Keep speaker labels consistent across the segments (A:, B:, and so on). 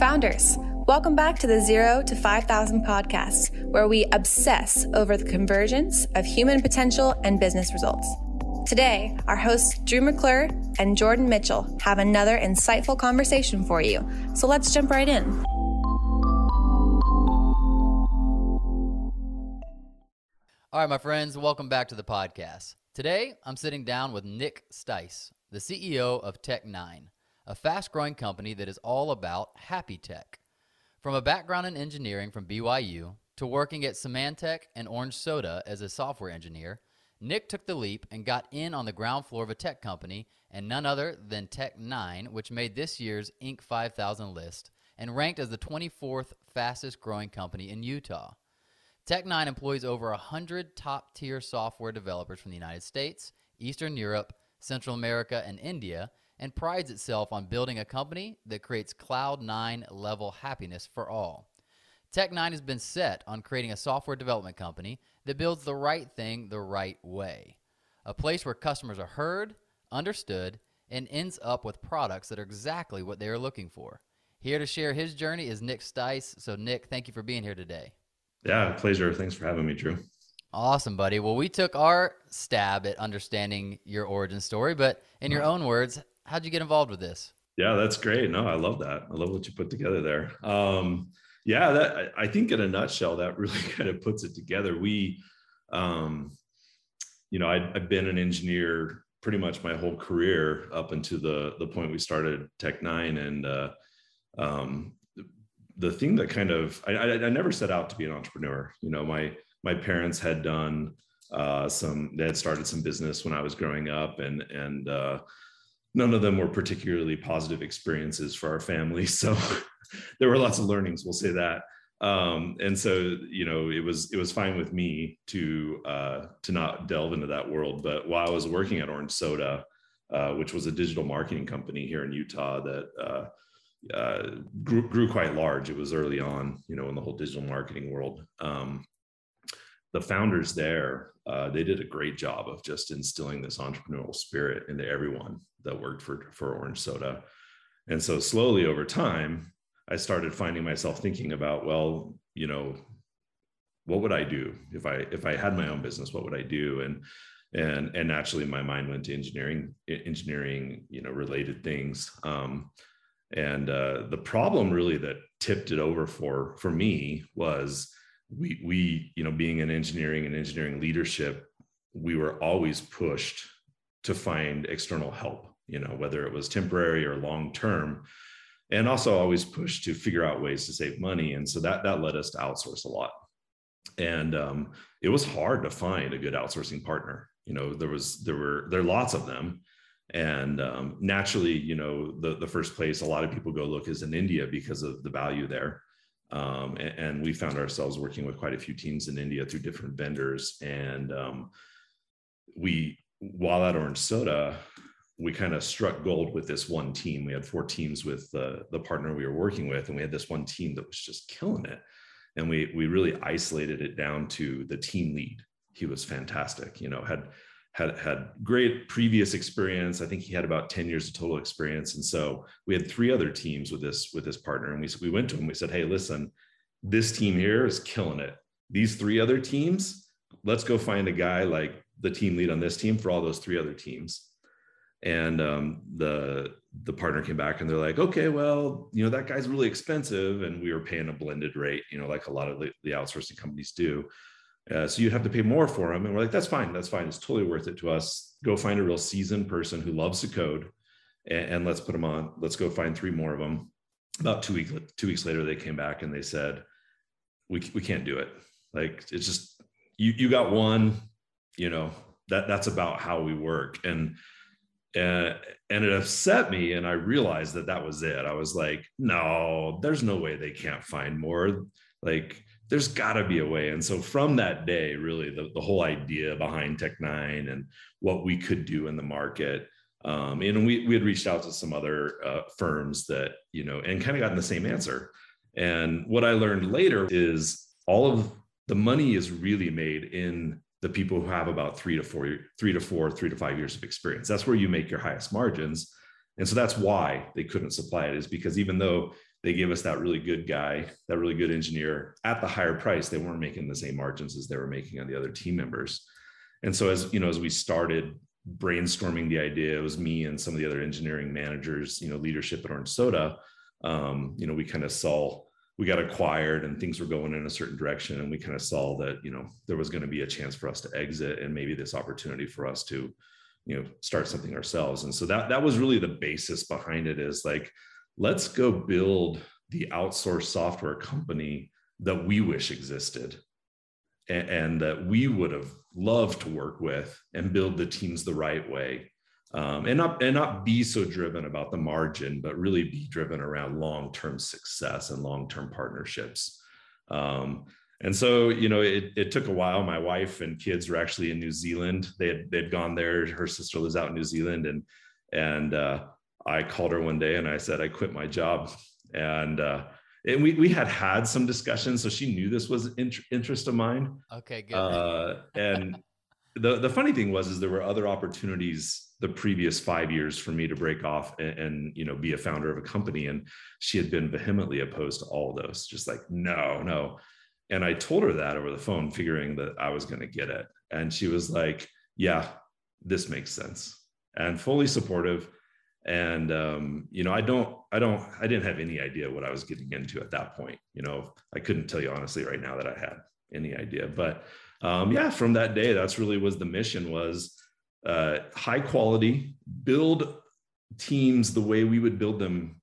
A: Founders, welcome back to the Zero to 5,000 podcast, where we obsess over the convergence of human potential and business results. Today, our hosts Drew McClure and Jordan Mitchell have another insightful conversation for you. So let's jump right in.
B: All right, my friends, welcome back to the podcast. Today, I'm sitting down with Nick Stice, the CEO of Tech9, a fast growing company that is all about happy tech. From a background in engineering from BYU to working at Symantec and Orange Soda as a software engineer, Nick took the leap and got in on the ground floor of a tech company and none other than Tech9, which made this year's Inc. 5000 list and ranked as the 24th fastest growing company in Utah. Tech9 employs over 100 top tier software developers from the United States, Eastern Europe, Central America, and India, and prides itself on building a company that creates Cloud 9 level happiness for all. Tech9 has been set on creating a software development company that builds the right thing the right way. A place where customers are heard, understood, and ends up with products that are exactly what they are looking for. Here to share his journey is Nick Stice. So, Nick, thank you for being here today.
C: Yeah, pleasure. Thanks for having me, Drew.
B: Awesome, buddy. Well, we took our stab at understanding your origin story, but in your uh-huh. own words, how'd you get involved with this?
C: Yeah, that's great. No, I love that. I love what you put together there. Um, yeah, that I think in a nutshell, that really kind of puts it together. We, um, you know, i have been an engineer pretty much my whole career up until the the point we started Tech9, and uh, um, the thing that kind of I, I, I, never set out to be an entrepreneur. You know, my my parents had done uh, some they had started some business when I was growing up, and and uh, none of them were particularly positive experiences for our family. So there were lots of learnings. We'll say that. Um, and so you know it was it was fine with me to uh, to not delve into that world. But while I was working at Orange Soda, uh, which was a digital marketing company here in Utah that uh, uh, grew, grew quite large. It was early on, you know, in the whole digital marketing world. Um, the founders there, uh, they did a great job of just instilling this entrepreneurial spirit into everyone that worked for, for Orange Soda. And so slowly over time, I started finding myself thinking about, well, you know, what would I do if I if I had my own business? What would I do? And and and naturally, my mind went to engineering, engineering, you know, related things. Um, and uh, the problem really that tipped it over for for me was we we you know being in engineering and engineering leadership we were always pushed to find external help you know whether it was temporary or long term and also always push to figure out ways to save money. And so that that led us to outsource a lot. And um, it was hard to find a good outsourcing partner. You know there was there were there are lots of them. And um, naturally you know the, the first place a lot of people go look is in india because of the value there. Um, and, and, we found ourselves working with quite a few teams in india through different vendors. And um, we while at orange soda we kind of struck gold with this one team we had four teams with the, the partner we were working with and we had this one team that was just killing it and we we really isolated it down to the team lead he was fantastic you know had had had great previous experience. I think he had about 10 years of total experience. And so we had three other teams with this with this partner. And we, we went to him, we said, hey, listen, this team here is killing it. These three other teams, let's go find a guy like the team lead on this team for all those three other teams. And um, the the partner came back and they're like, okay, well, you know, that guy's really expensive. And we were paying a blended rate, you know, like a lot of the, the outsourcing companies do. Uh, so you'd have to pay more for them. And we're like, that's fine. That's fine. It's totally worth it to us. Go find a real seasoned person who loves to code and, and let's put them on. Let's go find three more of them. About two weeks, two weeks later, they came back and they said, we, we can't do it. Like, it's just, you, you got one, you know, that that's about how we work. And, and and it upset me and i realized that that was it i was like no there's no way they can't find more like there's got to be a way. And so from that day, really, the, the whole idea behind Tech9 and what we could do in the market. Um, and we, we had reached out to some other uh, firms that, you know, and kind of gotten the same answer. And what I learned later is all of the money is really made in the people who have about three to four, three to four, three to five years of experience. That's where you make your highest margins. And so that's why they couldn't supply it, is because even though they gave us that really good guy, that really good engineer at the higher price. They weren't making the same margins as they were making on the other team members. And so as you know, as we started brainstorming the idea, it was me and some of the other engineering managers, you know, leadership at Orange Soda. Um, you know, we kind of saw we got acquired and things were going in a certain direction, and we kind of saw that you know there was going to be a chance for us to exit and maybe this opportunity for us to you know start something ourselves. And so that that was really the basis behind it is like let's go build the outsourced software company that we wish existed and, and that we would have loved to work with and build the teams the right way um, and not and not be so driven about the margin but really be driven around long-term success and long-term partnerships. Um, and so you know it, it took a while. My wife and kids were actually in new zealand. They had they'd gone there. Her sister lives out in new zealand. And and uh, I called her one day and I said I quit my job, and uh, and we we had had some discussions, so she knew this was in, interest of mine.
B: Okay, good.
C: Uh, and the the funny thing was is there were other opportunities the previous five years for me to break off and, and, you know be a founder of a company, and she had been vehemently opposed to all of those, just like no, no. And I told her that over the phone, figuring that I was going to get it, and she was like, "Yeah, this makes sense," and fully supportive. And um, you know i don't i don't i didn't have any idea what i was getting into at that point. You know i couldn't tell you honestly right now that i had any idea. But um, yeah from that day that's really was the mission was uh, high quality build teams the way we would build them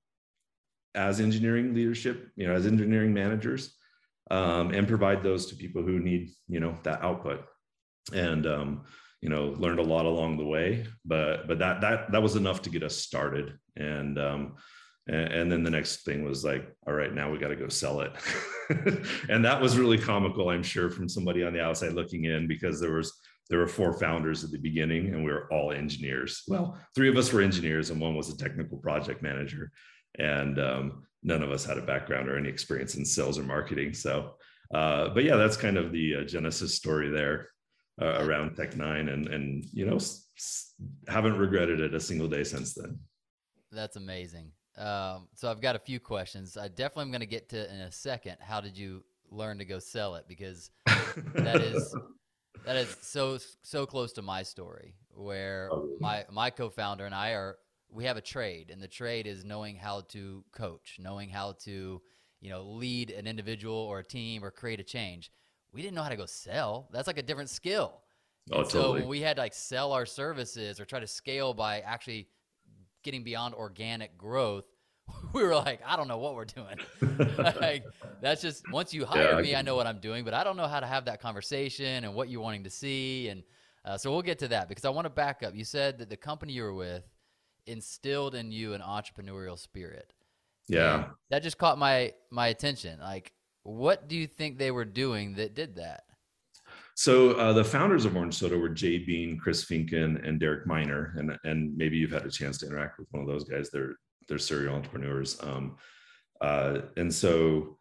C: as engineering leadership you know as engineering managers um, and provide those to people who need you know that output. And um, you know learned a lot along the way but but that that that was enough to get us started. And um and, and then the next thing was like all right now we got to go sell it. And that was really comical i'm sure from somebody on the outside looking in because there was there were four founders at the beginning and we were all engineers well three of us were engineers and one was a technical project manager and um, none of us had a background or any experience in sales or marketing so uh, but yeah that's kind of the uh, genesis story there uh, around Tech Nine, and and you know s- haven't regretted it a single day since then.
B: That's amazing. Um, so I've got a few questions. I definitely am going to get to in a second. How did you learn to go sell it? Because that is that is so so close to my story, where oh, my my co-founder and I are we have a trade, and the trade is knowing how to coach, knowing how to you know lead an individual or a team or create a change we didn't know how to go sell. That's like a different skill.
C: Oh,
B: and
C: totally.
B: So when we had to like sell our services or try to scale by actually getting beyond organic growth, we were like, I don't know what we're doing. like that's just once you hire yeah, me, I, I, know what I'm doing, but I don't know how to have that conversation and what you're wanting to see. And uh, so we'll get to that because I want to back up. You said that the company you were with instilled in you an entrepreneurial spirit.
C: Yeah, and
B: that just caught my my attention. Like what do you think they were doing that did that?
C: So uh, the founders of Orange Soda were Jay Bean, Chris Finken, and Derek Miner, and and maybe you've had a chance to interact with one of those guys. They're they're serial entrepreneurs, um, uh, and so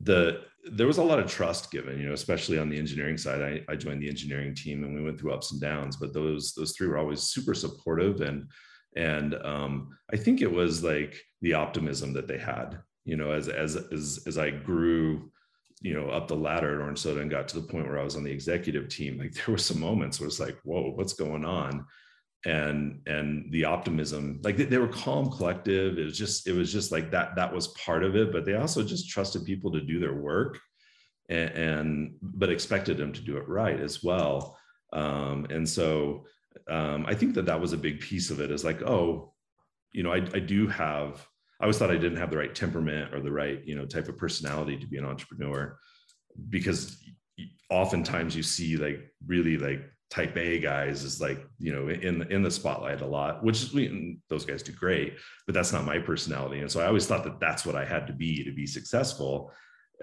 C: the there was a lot of trust given, you know, especially on the engineering side. I, I joined the engineering team, and we went through ups and downs, but those those three were always super supportive, and and um, I think it was like the optimism that they had, you know, as as as as I grew you know up the ladder at Orange Soda and got to the point where I was on the executive team, like there were some moments where it's like, whoa, what's going on? And and the optimism, like they, they were calm, collective. It was just it was just like that. That was part of it, but they also just trusted people to do their work, and, and but expected them to do it right as well. Um, and so um, I think that that was a big piece of it. Is like, oh, you know, I, I do have I always thought I didn't have the right temperament or the right, you know, type of personality to be an entrepreneur because oftentimes you see like really like type A guys is like, you know, in in the spotlight a lot, which is we, those guys do great, but that's not my personality. And so I always thought that that's what I had to be to be successful.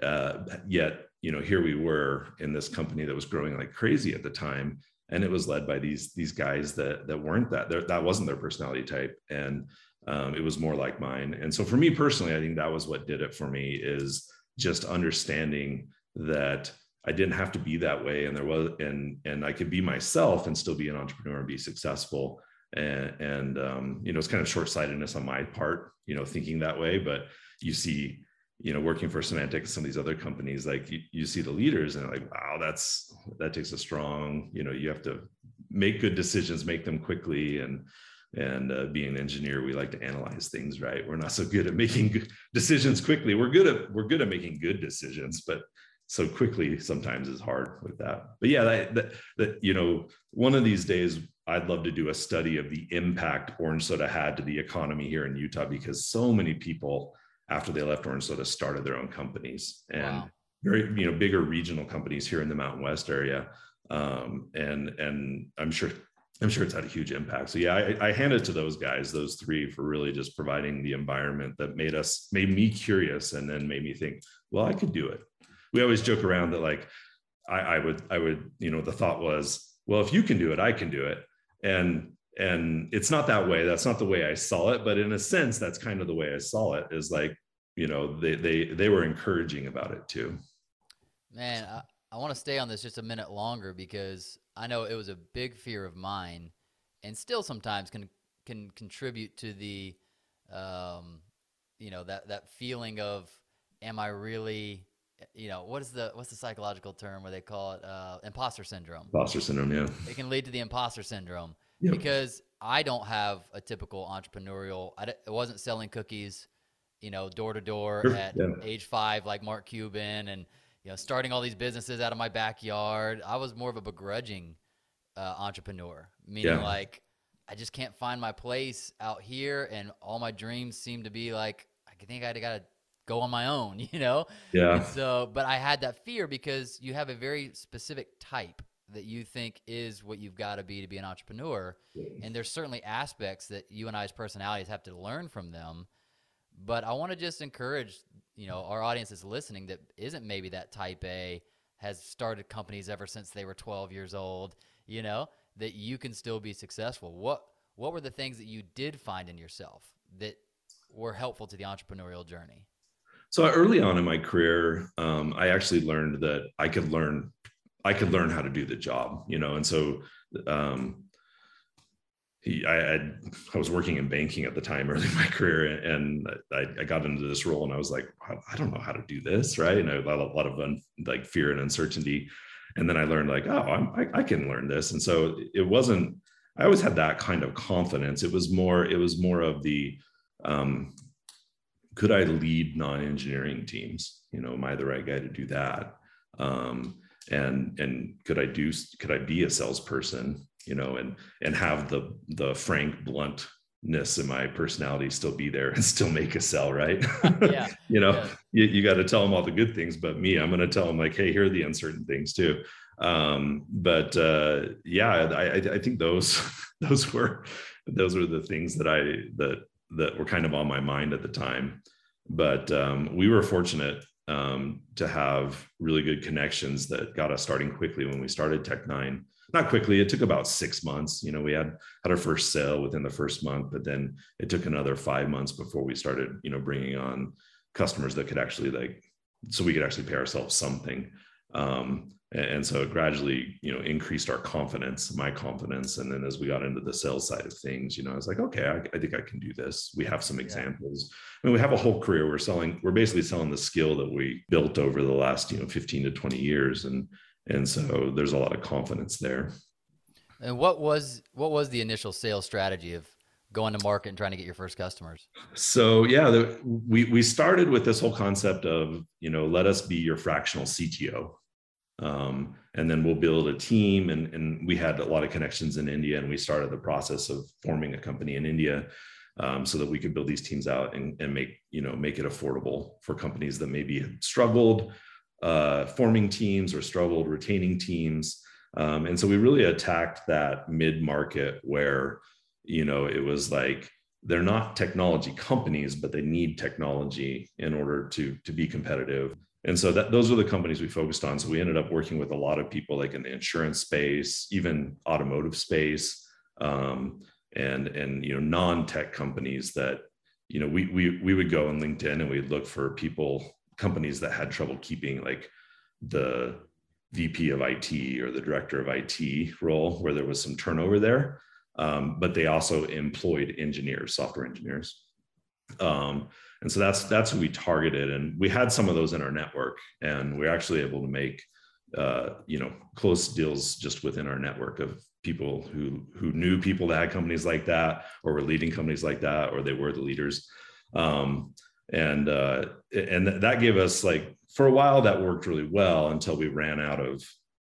C: Uh, yet, you know, here we were in this company that was growing like crazy at the time, and it was led by these these guys that that weren't that that wasn't their personality type, and um, it was more like mine and so for me personally i think that was what did it for me is just understanding that i didn't have to be that way and there was and and i could be myself and still be an entrepreneur and be successful. And and um, you know it's kind of short-sightedness on my part you know thinking that way but you see you know working for Symantec some of these other companies like you, you see the leaders and like wow that's that takes a strong you know you have to make good decisions make them quickly and and uh, being an engineer we like to analyze things right? We're not so good at making decisions quickly. We're good at we're good at making good decisions but so quickly sometimes is hard with that but yeah that, that, that you know one of these days i'd love to do a study of the impact orange soda had to the economy here in utah because so many people after they left orange soda started their own companies and wow. very you know bigger regional companies here in the mountain west area um, and and i'm sure I'm sure it's had a huge impact. So yeah, I, I hand it to those guys, those three, for really just providing the environment that made us, made me curious, and then made me think, well, I could do it. We always joke around that like, I, I would, I would, you know, the thought was, well, if you can do it, I can do it, and and it's not that way. That's not the way I saw it, but in a sense, that's kind of the way I saw it. Is like, you know, they they they were encouraging about it too.
B: Man, I, I want to stay on this just a minute longer because I know it was a big fear of mine, and still sometimes can can contribute to the, um, you know, that that feeling of, am I really, you know, what is the what's the psychological term where they call it uh, imposter syndrome?
C: Imposter syndrome, yeah.
B: It can lead to the imposter syndrome yep. because I don't have a typical entrepreneurial. I, I wasn't selling cookies, you know, door to door at yeah. age five like Mark Cuban and you know, starting all these businesses out of my backyard. I was more of a begrudging uh, entrepreneur, meaning yeah. like I just can't find my place out here, and all my dreams seem to be like I think I got to go on my own, you know.
C: Yeah.
B: And so, but I had that fear because you have a very specific type that you think is what you've got to be to be an entrepreneur, and there's certainly aspects that you and I's personalities have to learn from them. But I want to just encourage you know our audience is listening that isn't maybe that type A has started companies ever since they were 12 years old, you know, that you can still be successful. What what were the things that you did find in yourself that were helpful to the entrepreneurial journey?
C: So early on in my career, um, I actually learned that I could learn I could learn how to do the job, you know, and so um, he, I, I, I was working in banking at the time early in my career and I, I, got into this role and I was like, I don't know how to do this. Right. And I had a lot of un, like fear and uncertainty. And then I learned like, oh, I'm, I, I can learn this. And so it wasn't, I always had that kind of confidence. It was more, it was more of the, um, could I lead non-engineering teams? You know, am I the right guy to do that? Um, and, and could I do, could I be a salesperson? you know, and and have the the frank bluntness in my personality still be there and still make a sell, right?
B: yeah.
C: you know,
B: yeah.
C: you, you got to tell them all the good things, but me, I'm going to tell them like, hey, here are the uncertain things too. Um, but uh, yeah, I, I think those those were those were the things that I that that were kind of on my mind at the time. But um, we were fortunate um, to have really good connections that got us starting quickly when we started Tech9 not quickly. It took about six months. You know, we had had our first sale within the first month, but then it took another five months before we started, you know, bringing on customers that could actually like, so we could actually pay ourselves something. Um, and so it gradually, you know, increased our confidence, my confidence. And then as we got into the sales side of things, you know, I was like, okay, I, I think I can do this. We have some examples. I mean, we have a whole career. We're selling, we're basically selling the skill that we built over the last, you know, 15 to 20 years. And and so there's a lot of confidence there
B: and what was what was the initial sales strategy of going to market and trying to get your first customers
C: so yeah the, we we started with this whole concept of you know let us be your fractional cto um, and then we'll build a team and, and we had a lot of connections in india and we started the process of forming a company in india um, so that we could build these teams out and, and make you know make it affordable for companies that maybe struggled uh, forming teams or struggled retaining teams. Um, and so we really attacked that mid market where, you know, it was like they're not technology companies, but they need technology in order to, to be competitive. And so that those are the companies we focused on. So we ended up working with a lot of people like in the insurance space, even automotive space, um, and and you know non-tech companies that you know we we we would go on LinkedIn and we'd look for people companies that had trouble keeping like the VP of IT or the director of IT role where there was some turnover there. Um, but they also employed engineers, software engineers. Um, and so that's that's who we targeted, and we had some of those in our network, and we are actually able to make uh, you know close deals just within our network of people who who knew people that had companies like that, or were leading companies like that, or they were the leaders. Um, and uh, and that gave us like for a while that worked really well until we ran out of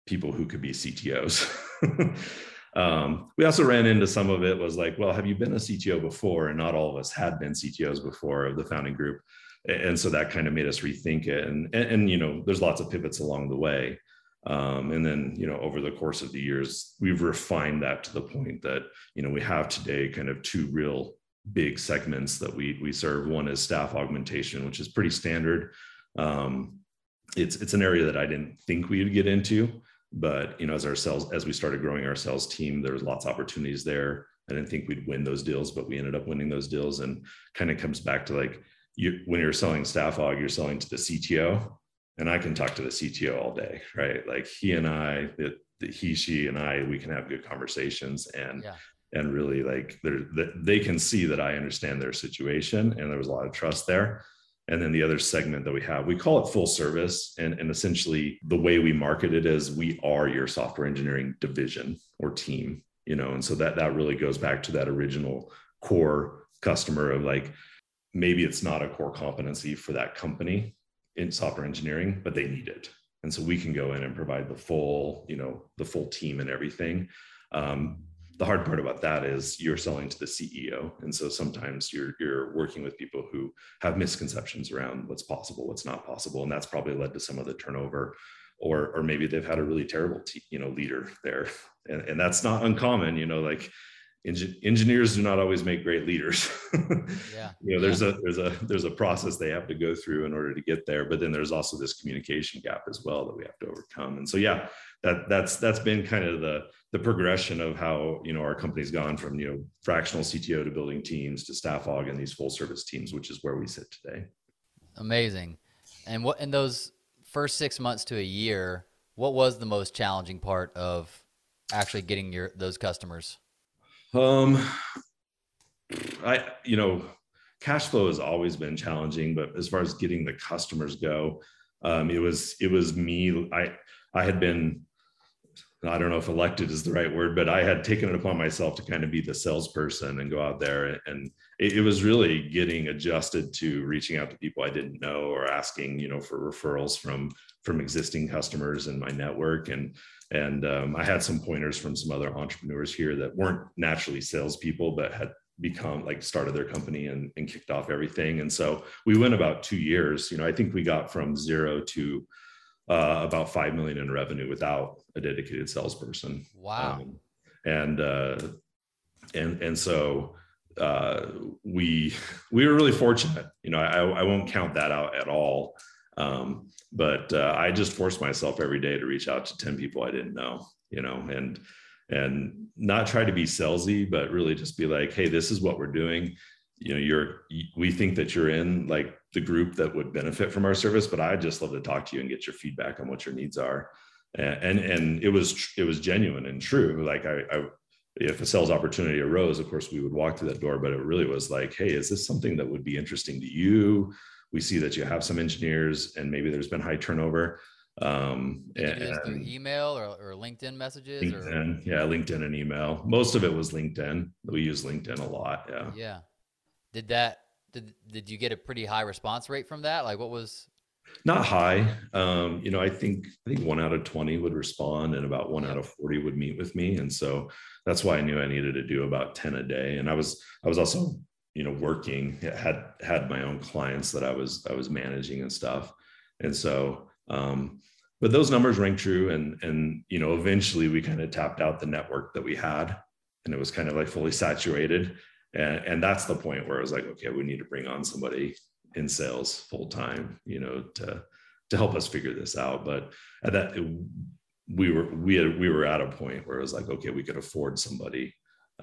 C: people who could be CTOs. um, we also ran into some of it was like, well, have you been a CTO before? And not all of us had been CTOs before of the founding group. And so that kind of made us rethink it. And, and, and you know, there's lots of pivots along the way. Um, and then, you know, over the course of the years, we've refined that to the point that, you know, we have today kind of two real big segments that we, we serve. One is staff augmentation, which is pretty standard. Um, it's, it's an area that I didn't think we would get into but you know as our sales as we started growing our sales team there was lots of opportunities there. I didn't think we'd win those deals but we ended up winning those deals. And kind of comes back to like you when you're selling staff aug you're selling to the cto and i can talk to the cto all day right? Like he and i the, the he she and i we can have good conversations and yeah. and really like they they can see that i understand their situation and there was a lot of trust there and then the other segment that we have we call it full service. And, and essentially the way we market it is we are your software engineering division or team you know? And so that that really goes back to that original core customer of like maybe it's not a core competency for that company in software engineering but they need it. And so we can go in and provide the full you know the full team and everything. Um, the hard part about that is you're selling to the CEO. And so sometimes you're you're working with people who have misconceptions around what's possible, what's not possible. And that's probably led to some of the turnover. Or, or maybe they've had a really terrible you know leader there and, and that's not uncommon you know like engineers do not always make great leaders yeah you know there's yeah. a there's a there's a process they have to go through in order to get there but then there's also this communication gap as well that we have to overcome and so yeah that that's that's been kind of the the progression of how you know our company's gone from you know fractional CTO to building teams to staff aug and these full service teams, which is where we sit today.
B: Amazing. And what in those first six months to a year, what was the most challenging part of actually getting your those customers?
C: Um, I you know, cash flow has always been challenging, but as far as getting the customers go, um, it was it was me. I I had been I don't know if elected is the right word, but I had taken it upon myself to kind of be the salesperson and go out there. And it, it, was really getting adjusted to reaching out to people I didn't know or asking, you know, for referrals from from existing customers in my network. And and um, I had some pointers from some other entrepreneurs here that weren't naturally salespeople, but had become like started their company and, and kicked off everything. And so we went about two years. You know, I think we got from zero to uh, about five million in revenue without a dedicated salesperson.
B: Wow. Um,
C: and uh, and and so uh, we we were really fortunate. You know, I, I won't count that out at all. Um, but uh, I just forced myself every day to reach out to ten people I didn't know. You know, and and not try to be salesy, but really just be like, hey, this is what we're doing you know you're we think that you're in like the group that would benefit from our service but i'd just love to talk to you and get your feedback on what your needs are. And and it was it was genuine and true. Like I, I if a sales opportunity arose of course we would walk through that door but it really was like hey is this something that would be interesting to you? We see that you have some engineers and maybe there's been high turnover um
B: and, and email or, or linkedin messages
C: LinkedIn, or? yeah linkedin and email. Most of it was linkedin. We use linkedin a lot yeah.
B: Yeah did that did did you get a pretty high response rate from that? Like what was
C: not high. Um, you know, I think I think one out of 20 would respond and about one out of 40 would meet with me. And so that's why I knew I needed to do about 10 a day. And I was I was also, you know, working, had had my own clients that I was I was managing and stuff. And so um, but those numbers rang true and and you know eventually we kind of tapped out the network that we had and it was kind of like fully saturated and, and that's the point where I was like, okay, we need to bring on somebody in sales full time, you know, to to help us figure this out. But at that we were we had we were at a point where it was like, okay, we could afford somebody,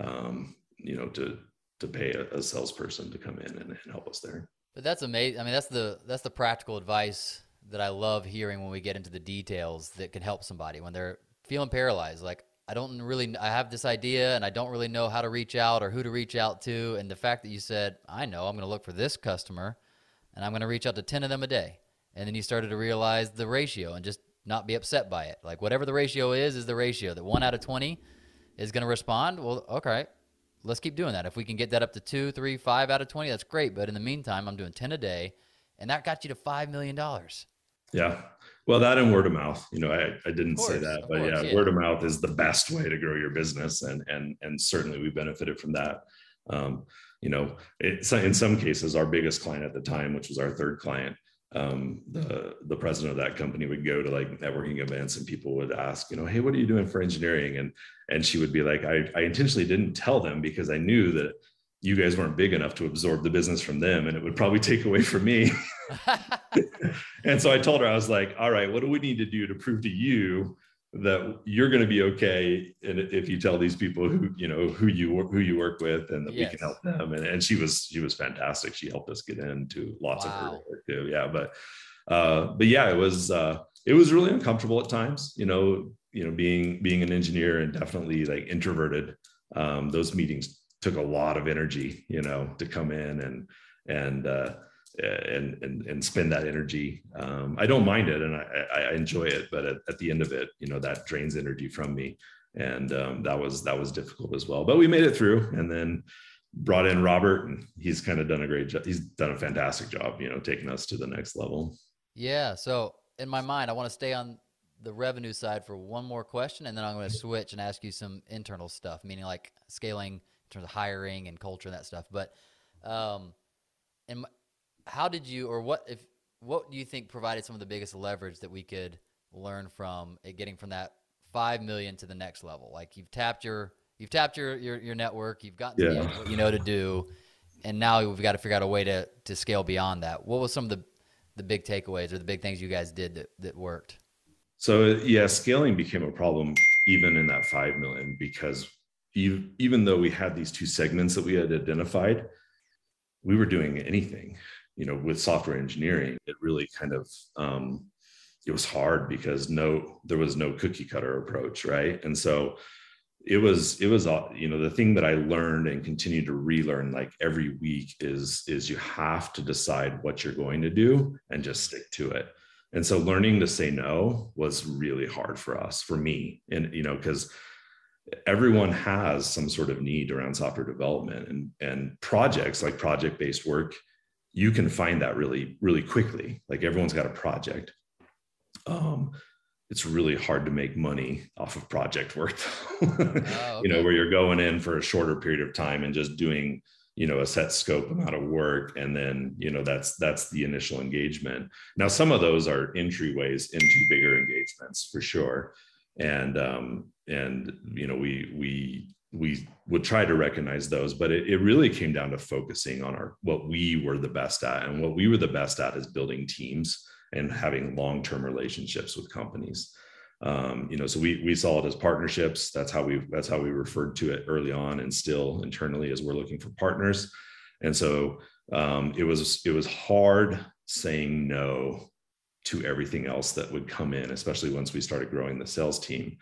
C: um, you know, to to pay a, a salesperson to come in and, and help us there.
B: But that's amazing. I mean, that's the that's the practical advice that I love hearing when we get into the details that can help somebody when they're feeling paralyzed. Like I don't really, I have this idea and I don't really know how to reach out or who to reach out to. And the fact that you said, I know I'm going to look for this customer and I'm going to reach out to 10 of them a day. And then you started to realize the ratio and just not be upset by it. Like whatever the ratio is, is the ratio that one out of 20 is going to respond. Well, okay, let's keep doing that. If we can get that up to two, three, five out of 20, that's great. But in the meantime, I'm doing 10 a day and that got you to $5 million.
C: Yeah. Well, that and word of mouth. You know, I, I didn't course, say that, but course, yeah, yeah, word of mouth is the best way to grow your business, and and and certainly we benefited from that. Um, you know, it, in some cases, our biggest client at the time, which was our third client, um, the the president of that company would go to like networking events, and people would ask, you know, hey, what are you doing for engineering? And and she would be like, I, I intentionally didn't tell them because I knew that you guys weren't big enough to absorb the business from them and it would probably take away from me. and so I told her, I was like, all right, what do we need to do to prove to you that you're going to be okay and if you tell these people who you know who you who you work with and that yes. we can help them and, and she was she was fantastic she helped us get into lots wow. of her work too yeah but uh but yeah it was uh it was really uncomfortable at times you know you know being being an engineer and definitely like introverted um those meetings took a lot of energy, you know, to come in and and uh, and and and spend that energy. Um, I don't mind it, and I, I enjoy it, but at, at, the end of it, you know, that drains energy from me, and um, that was that was difficult as well. But we made it through, and then brought in Robert, and he's kind of done a great job. He's done a fantastic job, you know, taking us to the next level.
B: Yeah. So in my mind, I want to stay on the revenue side for one more question, and then I'm going to switch and ask you some internal stuff, meaning like scaling in terms of hiring and culture and that stuff. But um, and how did you or what if what do you think provided some of the biggest leverage that we could learn from it getting from that five million to the next level? Like you've tapped your you've tapped your your, your network, you've gotten yeah. what you know to do, and now we've got to figure out a way to to scale beyond that. What was some of the the big takeaways or the big things you guys did that, that worked?
C: So yeah, scaling became a problem even in that five million because even, though we had these two segments that we had identified, we were doing anything, you know, with software engineering. It really kind of, um, it was hard because no, there was no cookie cutter approach, right? And so it was, it was, you know, the thing that I learned and continue to relearn like every week is, is you have to decide what you're going to do and just stick to it. And so learning to say no was really hard for us, for me, and you know, because everyone has some sort of need around software development and, and projects like project based work you can find that really really quickly. Like everyone's got a project. Um, it's really hard to make money off of project work oh, okay. you know where you're going in for a shorter period of time and just doing you know a set scope amount of work and then you know that's that's the initial engagement. Now some of those are entryways into bigger engagements for sure. And um, and you know we we we would try to recognize those but it, it really came down to focusing on our what we were the best at and what we were the best at is building teams and having long-term relationships with companies. Um, you know so we we saw it as partnerships. That's how we that's how we referred to it early on and still internally as we're looking for partners. And so um, it was it was hard saying no to everything else that would come in, especially once we started growing the sales team.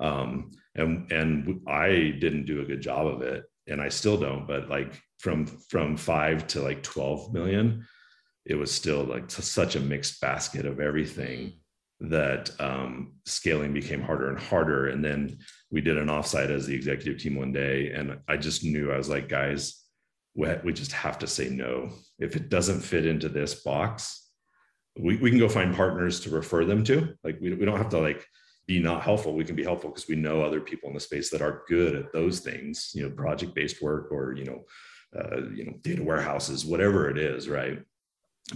C: Um, and and I didn't do a good job of it, and I still don't. But like from from five to like twelve million, it was still like such a mixed basket of everything that um, scaling became harder and harder. And then we did an offsite as the executive team one day, and I just knew I was like, guys, we, we just have to say no. If it doesn't fit into this box, we, we can go find partners to refer them to. Like we, we don't have to like be not helpful. We can be helpful because we know other people in the space that are good at those things, you know, project based work or, you know, uh, you know, data warehouses, whatever it is. Right.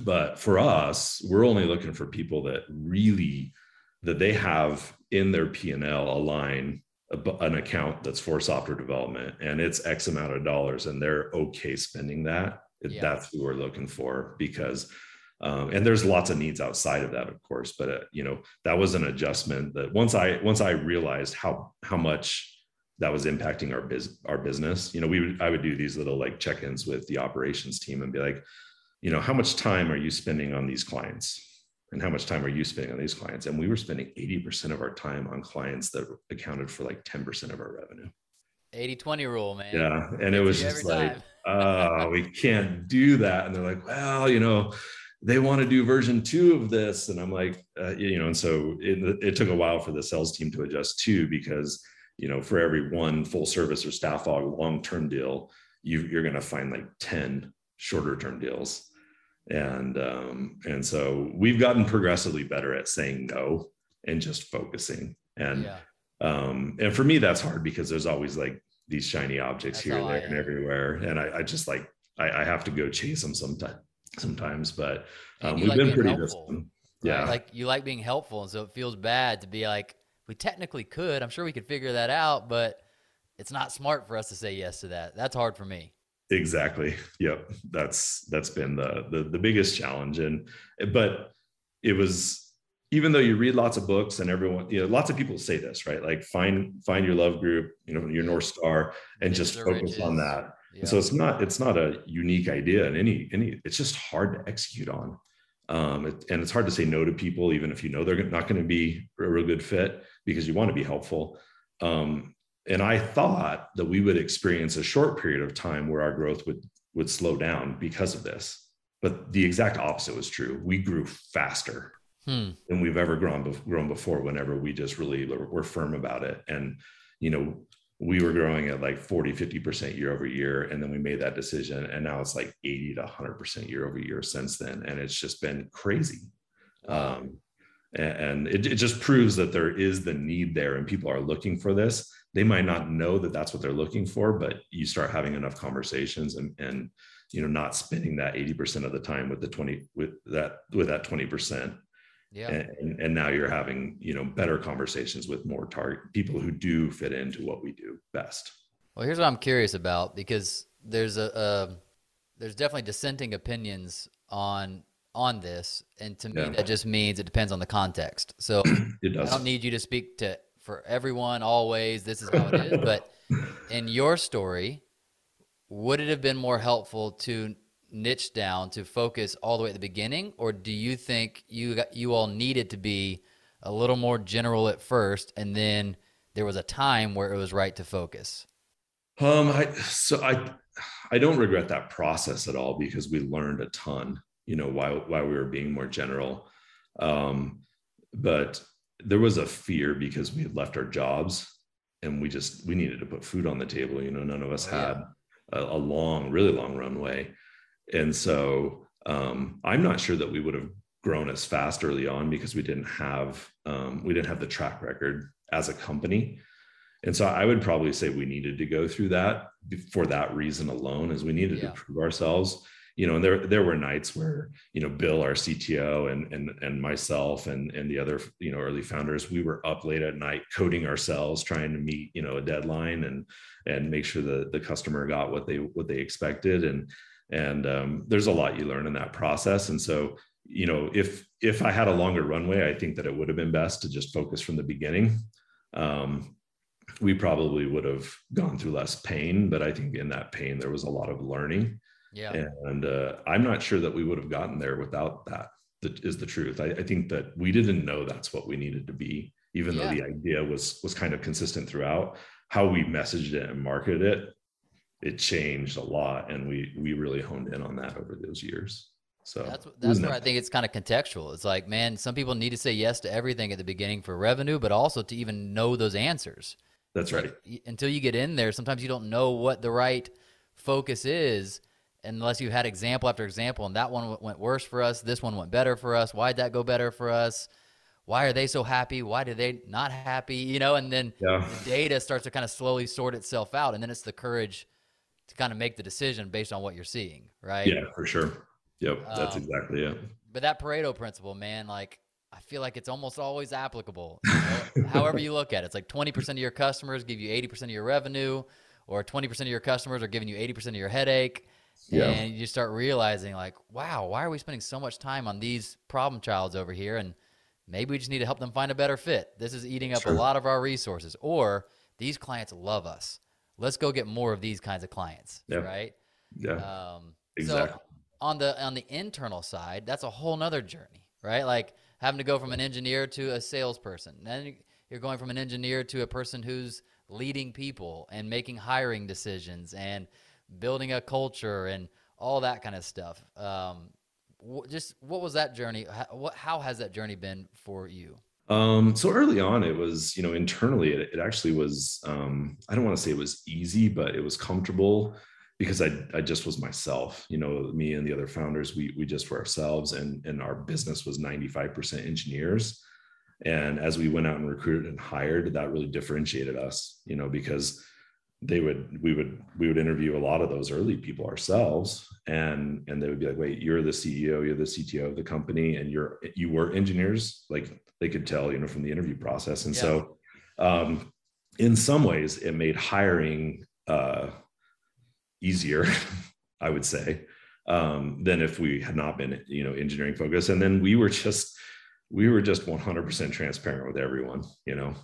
C: But for us, we're only looking for people that really, that they have in their P&L a line, an account that's for software development and it's X amount of dollars and they're okay spending that. Yeah. That's who we're looking for because um, and there's lots of needs outside of that of course but uh, you know that was an adjustment that once i once i realized how how much that was impacting our biz our business you know we would i would do these little like check-ins with the operations team and be like you know how much time are you spending on these clients and how much time are you spending on these clients? And we were spending 80% of our time on clients that accounted for like 10% of our revenue.
B: 80 20 rule, man.
C: Yeah. And it was just like, oh, we can't do that. And they're like, well, you know, they want to do version two of this. And I'm like, uh, you know, and so it, it took a while for the sales team to adjust too, because, you know, for every one full service or staff aug long term deal, you, you're going to find like 10 shorter term deals and um, and so we've gotten progressively better at saying no and just focusing and yeah. um, and for me that's hard because there's always like these shiny objects that's here there and everywhere and I, I just like I, I, have to go chase them sometimes sometimes but um, we've like been pretty disciplined. yeah.
B: Like you like being helpful and so it feels bad to be like we technically could i'm sure we could figure that out but it's not smart for us to say yes to that. That's hard for me.
C: Exactly. Yep. That's that's been the, the the biggest challenge. And but it was even though you read lots of books and everyone you know lots of people say this right? Like find find your love group you know your north star and just focus riches. on that yeah. so it's not it's not a unique idea in any any it's just hard to execute on um, it, and it's hard to say no to people even if you know they're not going to be a real good fit because you want to be helpful um, and I thought that we would experience a short period of time where our growth would would slow down because of this. But the exact opposite was true. We grew faster hmm. than we've ever grown, grown before. Whenever we just really were firm about it, and you know, we were growing at like 40, 50% year over year. And then we made that decision. And now it's like 80 to 100% year over year since then. And it's just been crazy. Um, and it, it just proves that there is the need there and people are looking for this they might not know that that's what they're looking for but you start having enough conversations and and you know not spending that 80% of the time with the 20 with that with that 20% yeah. And, and now you're having you know better conversations with more target people who do fit into what we do best.
B: Well here's what i'm curious about because there's a, a there's definitely dissenting opinions on on this and to me yeah. that just means it depends on the context. So i don't need you to speak to for everyone always this is how it is but in your story would it have been more helpful to niche down to focus all the way at the beginning or do you think you got, you all needed to be a little more general at first and then there was a time where it was right to focus?
C: Um i so i i don't regret that process at all because we learned a ton you know while while we were being more general. Um but there was a fear because we had left our jobs and we just we needed to put food on the table you know none of us oh, had a, a, long really long runway and so um, i'm not sure that we would have grown as fast early on because we didn't have um, we didn't have the track record as a company. And so i would probably say we needed to go through that for that reason alone as we needed yeah. to prove ourselves. You know, and there there were nights where you know Bill, our CTO, and and and myself and and the other you know early founders, we were up late at night coding ourselves, trying to meet you know a deadline and and make sure that the customer got what they what they expected. And and um, there's a lot you learn in that process and so you know if if i had a longer runway i think that it would have been best to just focus from the beginning um, we probably would have gone through less pain but i think in that pain there was a lot of learning
B: yeah.
C: And uh, I'm not sure that we would have gotten there without that. That is the truth. I, I think that we didn't know that's what we needed to be, even yeah. though the idea was was kind of consistent throughout. How we messaged it and marketed it, it changed a lot, and we we really honed in on that over those years. So
B: that's that's where I think it's kind of contextual. It's like, man, some people need to say yes to everything at the beginning for revenue, but also to even know those answers.
C: That's right.
B: Like, until you get in there, sometimes you don't know what the right focus is unless you had example after example and that one went worse for us this one went better for us why'd that go better for us why are they so happy why did they not happy you know and then yeah. the data starts to kind of slowly sort itself out and then it's the courage to kind of make the decision based on what you're seeing right
C: yeah for sure yep that's um, exactly it
B: but that pareto principle man like i feel like it's almost always applicable you know? however you look at it it's like 20% of your customers give you 80% of your revenue or 20% of your customers are giving you 80% of your headache yeah. And you start realizing, like, wow, why are we spending so much time on these problem childs over here? And maybe we just need to help them find a better fit. This is eating up sure. a lot of our resources. Or these clients love us. Let's go get more of these kinds of clients. Yeah. Right.
C: Yeah. Um, exactly. So
B: on the on the internal side, that's a whole nother journey. right? Like having to go from an engineer to a salesperson. Then you're going from an engineer to a person who's leading people and making hiring decisions and building a culture and all that kind of stuff. Um, just what was that journey? How, what, how has that journey been for you?
C: Um, so early on, it was, you know, internally, it, it actually was, um, I don't want to say it was easy, but it was comfortable because I, I just was myself, you know, me and the other founders, we, we just were ourselves and, and our business was 95% engineers. And as we went out and recruited and hired, that really differentiated us, you know, because they would we would we would interview a lot of those early people ourselves and and they would be like wait you're the ceo you're the cto of the company and you're you were engineers. Like they could tell you know from the interview process. And yeah. so um in some ways it made hiring uh easier i would say um than if we had not been you know engineering focused. And then we were just we were just 100% transparent with everyone you know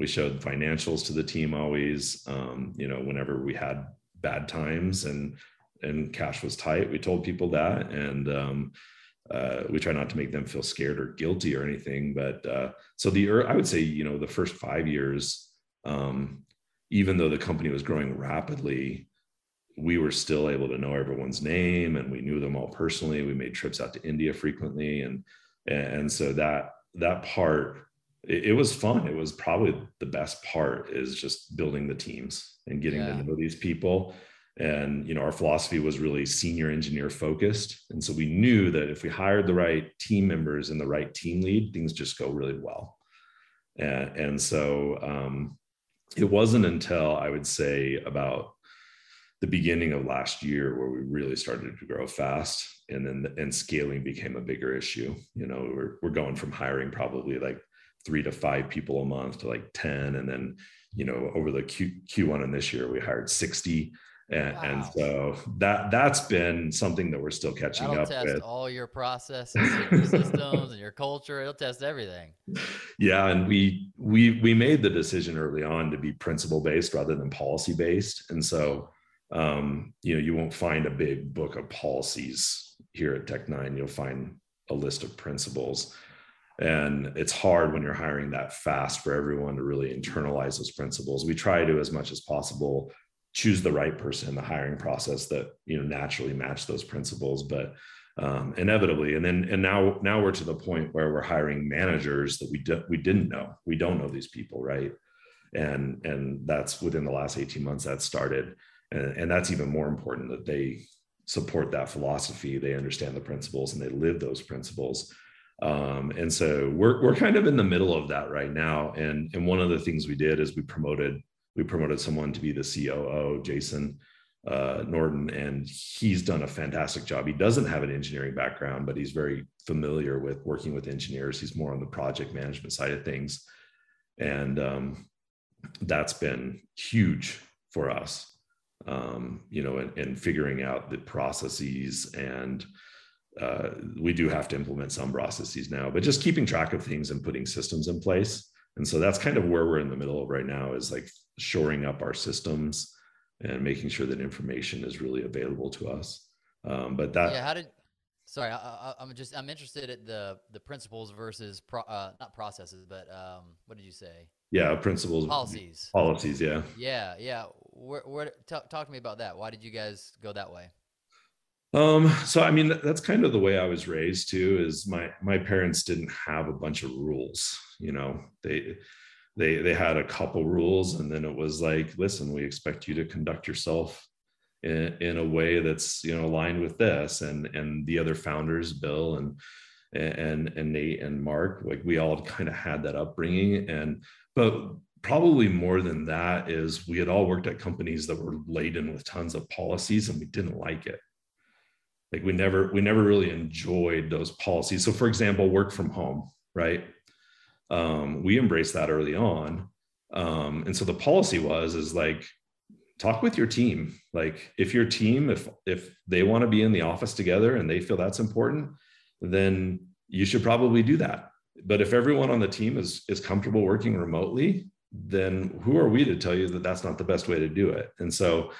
C: we showed financials to the team always um, you know whenever we had bad times and and cash was tight we told people that. And um, uh, we try not to make them feel scared or guilty or anything but uh, so the i would say you know the first five years um, even though the company was growing rapidly we were still able to know everyone's name and we knew them all personally. We made trips out to india frequently and and so that that part it, it, was fun. It was probably the best part is just building the teams and getting yeah. to know these people. And you know, our philosophy was really senior engineer focused, and so we knew that if we hired the right team members and the right team lead, things just go really well. And, and so um, it wasn't until I would say about the beginning of last year where we really started to grow fast and then and scaling became a bigger issue you know we're, we're going from hiring probably like three to five people a month to like 10 and then you know over the Q, q1 in this year we hired 60 and, wow. and so that that's been something that we're still catching
B: That'll
C: up
B: test
C: with.
B: all your processes your systems and your culture. It'll test everything.
C: Yeah and we we we made the decision early on to be principle based rather than policy based and so um, you know you won't find a big book of policies here at tech9 you'll find a list of principles and it's hard when you're hiring that fast for everyone to really internalize those principles. We try to as much as possible choose the right person in the hiring process that you know naturally match those principles. But um, inevitably and then and now now we're to the point where we're hiring managers that we do, we didn't know. We don't know these people right? And and that's within the last 18 months that started. And, and that's even more important that they support that philosophy they understand the principles and they live those principles um, and so we're, we're kind of in the middle of that right now. And, and one of the things we did is we promoted, we promoted someone to be the COO, Jason uh, Norton, and he's done a fantastic job. He doesn't have an engineering background, but he's very familiar with working with engineers. He's more on the project management side of things. And um, that's been huge for us, um, you know, and, and figuring out the processes and uh, we do have to implement some processes now, but just keeping track of things and putting systems in place. And so that's kind of where we're in the middle of right now is like shoring up our systems and making sure that information is really available to us. Um, but that
B: yeah, how did sorry, I, am just I'm interested at the the principles versus pro, uh, not processes, but um, what did you say?
C: Yeah, principles,
B: policies,
C: policies. Yeah,
B: yeah, yeah. Where, where talk, talk to me about that? Why did you guys go that way?
C: Um, so I mean that's kind of the way I was raised too, is my my parents didn't have a bunch of rules, you know. They they they had a couple rules and then it was like, listen, we expect you to conduct yourself in, in a way that's you know aligned with this. And and the other founders, Bill and and and Nate and Mark, like we all kind of had that upbringing. And but probably more than that is we had all worked at companies that were laden with tons of policies and we didn't like it like we never we never really enjoyed those policies. So for example work from home right? Um, we embraced that early on. Um, and so the policy was is like talk with your team. Like if your team if if they want to be in the office together and they feel that's important then you should probably do that. But if everyone on the team is is comfortable working remotely then who are we to tell you that that's not the best way to do it? And so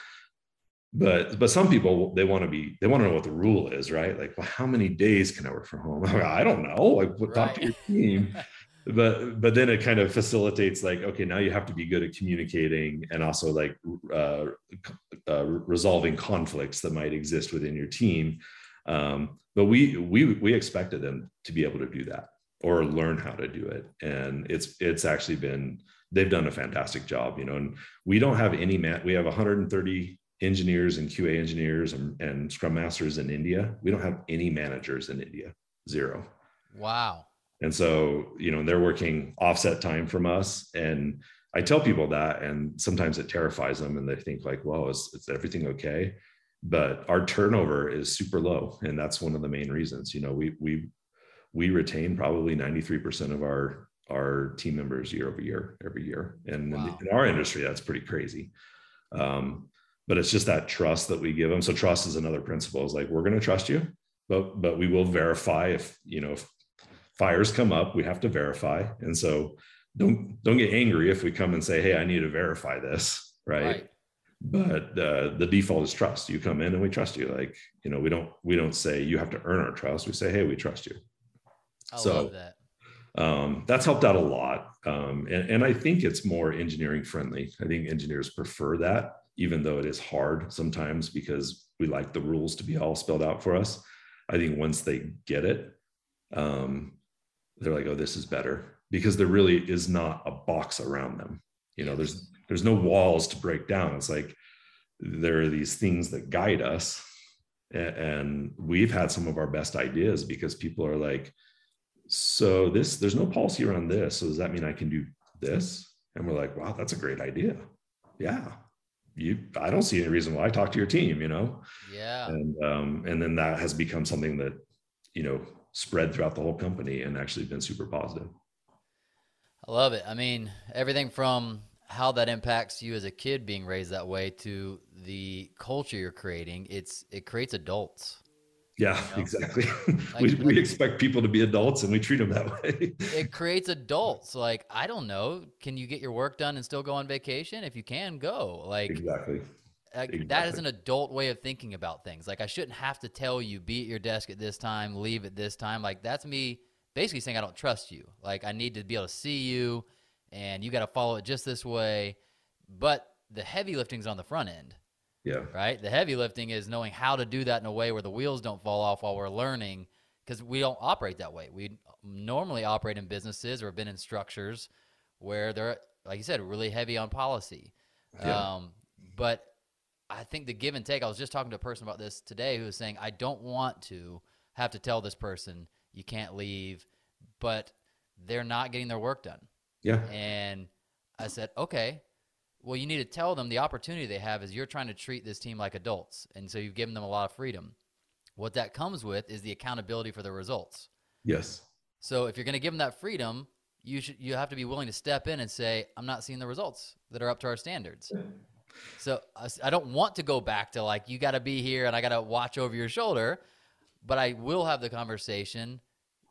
C: but but some people they want to be they want to know what the rule is right? Like well how many days can i work from home? I don't know. Like right. talk to your team. But but then it kind of facilitates like okay now you have to be good at communicating and also like uh, uh, resolving conflicts that might exist within your team. Um, but we we we expected them to be able to do that or learn how to do it. And it's it's actually been they've done a fantastic job you know and we don't have any mat we have 130 engineers and qa engineers and, and scrum masters in india we don't have any managers in india zero.
B: Wow.
C: And so you know they're working offset time from us. And i tell people that and sometimes it terrifies them and they think like well is, is everything okay? But our turnover is super low and that's one of the main reasons. You know we we we retain probably 93% of our our team members year over year every year. And wow. in, in, our industry that's pretty crazy. Um, but it's just that trust that we give them. So trust is another principle. Is like we're going to trust you but but we will verify if you know if fires come up we have to verify. And so don't don't get angry if we come and say hey i need to verify this right, right. but uh, the default is trust. You come in and we trust you. Like you know we don't we don't say you have to earn our trust. We say hey we trust you.
B: I so, love that.
C: Um, that's helped out a lot. Um, and, and I think it's more engineering friendly. I think engineers prefer that, even though it is hard sometimes because we like the rules to be all spelled out for us. I think once they get it, um, they're like, oh, this is better because there really is not a box around them. You know, there's there's no walls to break down. It's like there are these things that guide us. And we've had some of our best ideas because people are like, so this there's no policy around this so does that mean i can do this and we're like wow that's a great idea yeah you i don't see any reason why. I talk to your team you know?
B: Yeah.
C: And um and then that has become something that you know spread throughout the whole company and actually been super positive.
B: I love it. I mean everything from how that impacts you as a kid being raised that way to the culture you're creating it's it creates adults
C: yeah, you know? exactly. Like, we, we expect people to be adults and we treat them that way.
B: it creates adults. Like, I don't know. Can you get your work done and still go on vacation? If you can, go. Like,
C: exactly.
B: Like, exactly. That is an adult way of thinking about things. Like, I shouldn't have to tell you, be at your desk at this time, leave at this time. Like, that's me basically saying I don't trust you. Like, I need to be able to see you and you got to follow it just this way. But the heavy lifting's on the front end.
C: Yeah.
B: Right. The heavy lifting is knowing how to do that in a way where the wheels don't fall off while we're learning, because we don't operate that way. We normally operate in businesses or have been in structures where they're, like you said, really heavy on policy. Yeah. Um, but I think the give and take. I was just talking to a person about this today who was saying, I don't want to have to tell this person you can't leave, but they're not getting their work done.
C: Yeah.
B: And I said, okay, well, you need to tell them the opportunity they have is you're trying to treat this team like adults. And so you've given them a lot of freedom. What that comes with is the accountability for the results.
C: Yes.
B: So if you're going to give them that freedom, you should you have to be willing to step in and say, I'm not seeing the results that are up to our standards. So I don't want to go back to like you got to be here and I got to watch over your shoulder, but I will have the conversation.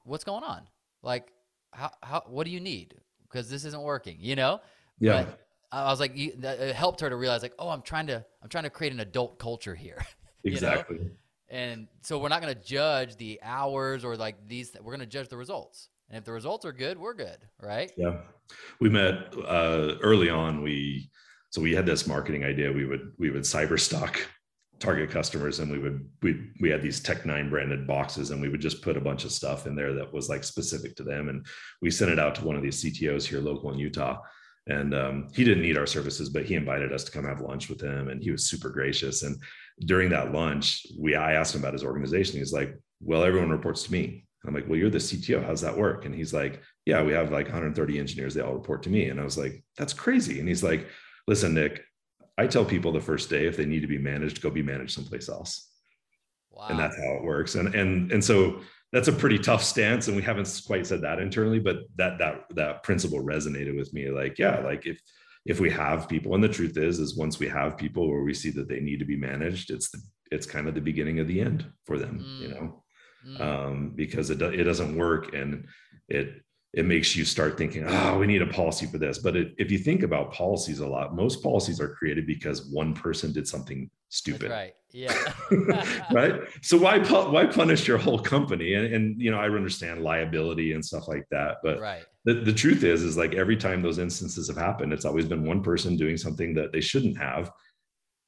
B: What's going on? Like, how how what do you need? Because this isn't working, you know.
C: Yeah.
B: But I was like, it helped her to realize, like, oh, I'm trying to, I'm trying to create an adult culture here.
C: exactly.
B: Know? And so we're not going to judge the hours or like these. We're going to judge the results. And if the results are good, we're good, right?
C: Yeah. We met uh, early on. We so we had this marketing idea. We would we would cyber stalk target customers, and we would we we had these Tech9 branded boxes, and we would just put a bunch of stuff in there that was like specific to them, and we sent it out to one of these CTOs here local in Utah and um, he didn't need our services but he invited us to come have lunch with him and he was super gracious. And during that lunch we i asked him about his organization. He's like well everyone reports to me. I'm like well you're the cto how's that work? And he's like yeah we have like 130 engineers. They all report to me. And i was like that's crazy. And he's like listen nick i tell people the first day if they need to be managed go be managed someplace else. Wow. and that's how it works. And and and so that's a pretty tough stance and we haven't quite said that internally but that that that principle resonated with me like yeah like if if we have people and the truth is is once we have people where we see that they need to be managed it's the it's kind of the beginning of the end for them mm. you know mm. um, because it, it doesn't work and it it makes you start thinking, oh, we need a policy for this. But it, if you think about policies a lot, most policies are created because one person did something stupid.
B: That's right. Yeah.
C: right. So why why punish your whole company? And, and you know, I understand liability and stuff like that. But
B: right.
C: the, the truth is, is like every time those instances have happened, it's always been one person doing something that they shouldn't have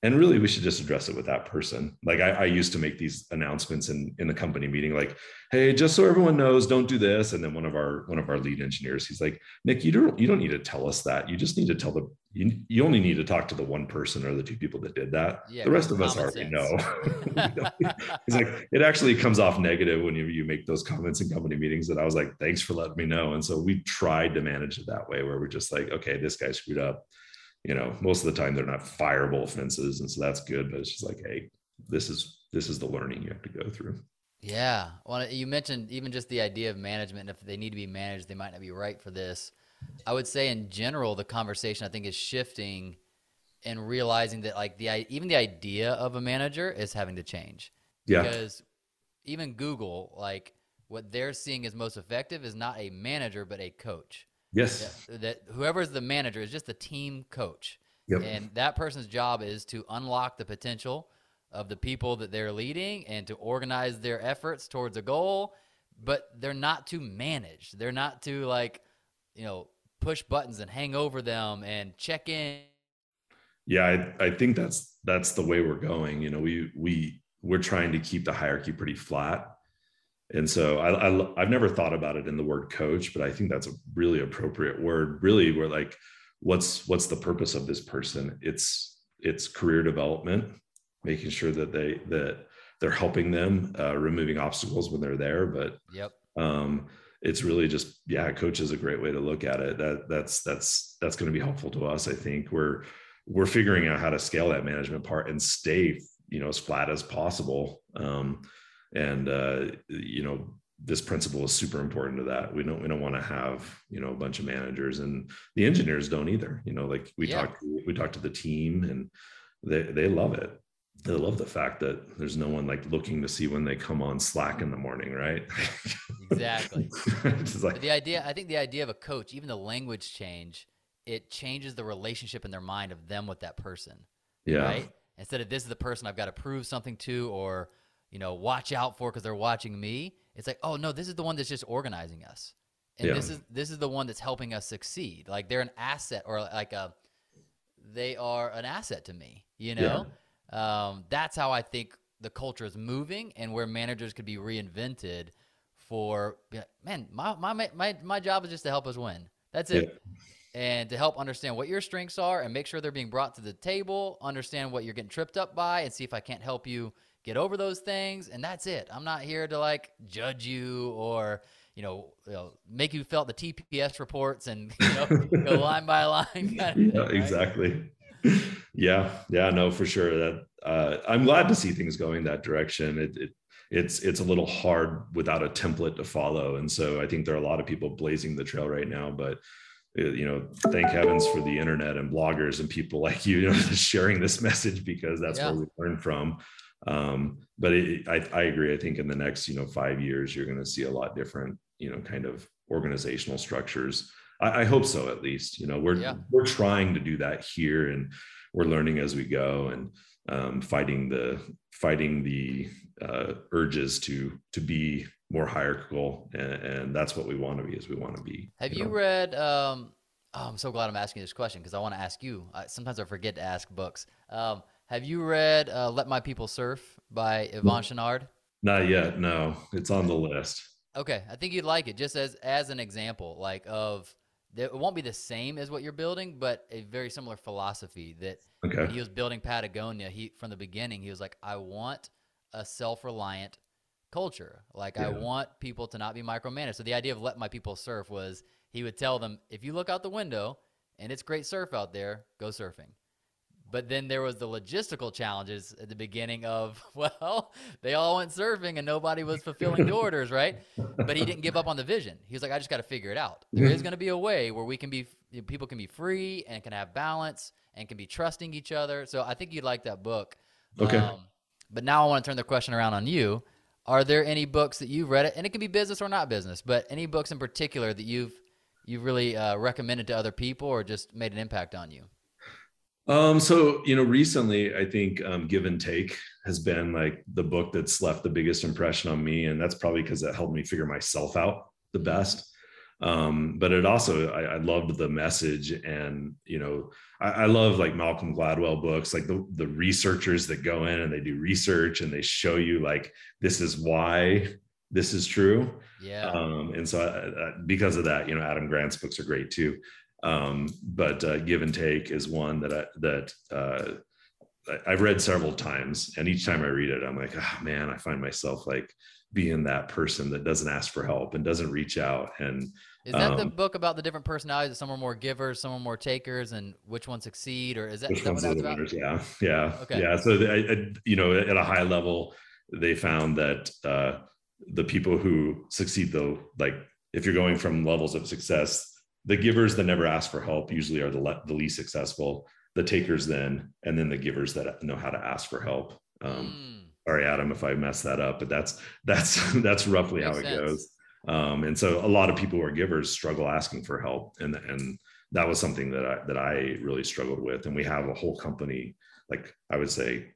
C: and really we should just address it with that person. Like I, I, used to make these announcements in in the company meeting like hey just so everyone knows don't do this. And then one of our one of our lead engineers he's like nick you don't you don't need to tell us that. You just need to tell the you, you only need to talk to the one person or the two people that did that. Yeah, the rest of us already sense. know. He's like it actually comes off negative when you, you make those comments in company meetings. That i was like thanks for letting me know. And so we tried to manage it that way where we're just like okay this guy screwed up you know, most of the time they're not fireable offenses. And so that's good, but it's just like, hey, this is this is the learning you have to go through.
B: Yeah. Well, you mentioned even just the idea of management. If they need to be managed, they might not be right for this. I would say in general, the conversation I think is shifting and realizing that like the even the idea of a manager is having to change.
C: Yeah.
B: Because even Google, like what they're seeing as most effective is not a manager, but a coach.
C: Yes.
B: That, that whoever is the manager is just the team coach.
C: Yep.
B: And that person's job is to unlock the potential of the people that they're leading and to organize their efforts towards a goal, but they're not to manage. They're not to like, you know, push buttons and hang over them and check in.
C: Yeah, I, I think that's that's the way we're going. You know, we we we're trying to keep the hierarchy pretty flat and so I, I have never thought about it in the word coach but i think that's a really appropriate word really we're like what's what's the purpose of this person? It's it's career development making sure that they that they're helping them uh, removing obstacles when they're there. But
B: yep.
C: um it's really just yeah coach is a great way to look at it. That that's that's that's going to be helpful to us i think. We're we're figuring out how to scale that management part and stay you know as flat as possible. Um and uh, you know this principle is super important to that. We don't we don't want to have you know a bunch of managers and the engineers don't either. You know like we yeah. talked we talked to the team and they they love it. They love the fact that there's no one like looking to see when they come on slack in the morning right?
B: Exactly. Like, the idea i think the idea of a coach even the language change it changes the relationship in their mind of them with that person
C: yeah.
B: right? Instead of this is the person i've got to prove something to or you know, watch out for because they're watching me. It's like, oh no, this is the one that's just organizing us, and yeah. this is this is the one that's helping us succeed. Like they're an asset, or like a, they are an asset to me. You know, yeah. um, that's how I think the culture is moving, and where managers could be reinvented for man, my my my my job is just to help us win. That's it. Yeah. And to help understand what your strengths are and make sure they're being brought to the table, understand what you're getting tripped up by, and see if I can't help you get over those things and that's it i'm not here to like judge you or you know, you know make you felt the tps reports and you know go line by line kind
C: of yeah, thing, right? exactly yeah yeah no for sure that uh, i'm glad to see things going that direction it, it it's it's a little hard without a template to follow and so i think there are a lot of people blazing the trail right now but uh, you know thank heavens for the internet and bloggers and people like you, you know sharing this message because that's yeah. where we learn from um, but it, I, I agree. I think in the next, you know, five years, you're going to see a lot different, you know, kind of organizational structures. I, I hope so, at least. You know, we're yeah. we're trying to do that here, and we're learning as we go, and um, fighting the fighting the uh, urges to to be more hierarchical, and, and that's what we want to be. Is we want to be.
B: Have you, know? read? Um, oh, I'm so glad I'm asking this question because I want to ask you. I, sometimes I forget to ask books. Um, have you read uh, "Let My People Surf" by Yvon Chouinard?
C: Not yet. No, it's on the list.
B: Okay, I think you'd like it. Just as as an example, like of it won't be the same as what you're building, but a very similar philosophy. That
C: okay.
B: he was building Patagonia, he from the beginning he was like, I want a self-reliant culture. Like yeah. I want people to not be micromanaged. So the idea of let my people surf was he would tell them, if you look out the window and it's great surf out there, go surfing. But then there was the logistical challenges at the beginning of, well, they all went surfing and nobody was fulfilling the orders, right? But he didn't give up on the vision. He was like, I just got to figure it out. There is going to be a way where we can be, people can be free and can have balance and can be trusting each other. So I think you'd like that book.
C: Okay.
B: Um, but now I want to turn the question around on you. Are there any books that you've read it, and it can be business or not business, but any books in particular that you've you've really uh, recommended to other people or just made an impact on you?
C: Um, so you know, recently I think um, Give and Take has been like the book that's left the biggest impression on me, and that's probably because it helped me figure myself out the best. Um, but it also I, I, loved the message, and you know, I, I, love like Malcolm Gladwell books, like the the researchers that go in and they do research and they show you like this is why this is true.
B: Yeah.
C: Um, and so I, because of that, you know, Adam Grant's books are great too. Um, but uh, Give and Take is one that I, that uh, I've read several times, and each time I read it, I'm like, oh man, I find myself like being that person that doesn't ask for help and doesn't reach out. And
B: is that um, the book about the different personalities? Some are more givers, some are more takers, and which ones succeed, or is that,
C: which
B: that
C: ones are the winners? Yeah, yeah, okay. yeah. So I, I, you know, at a high level, they found that uh, the people who succeed, though, like if you're going from levels of success the givers that never ask for help usually are the, le- the least successful the takers then and then the givers that know how to ask for help um, mm. sorry adam if i messed that up but that's that's that's roughly Makes how it sense. goes um, and so a lot of people who are givers struggle asking for help and and that was something that i that i really struggled with and we have a whole company like i would say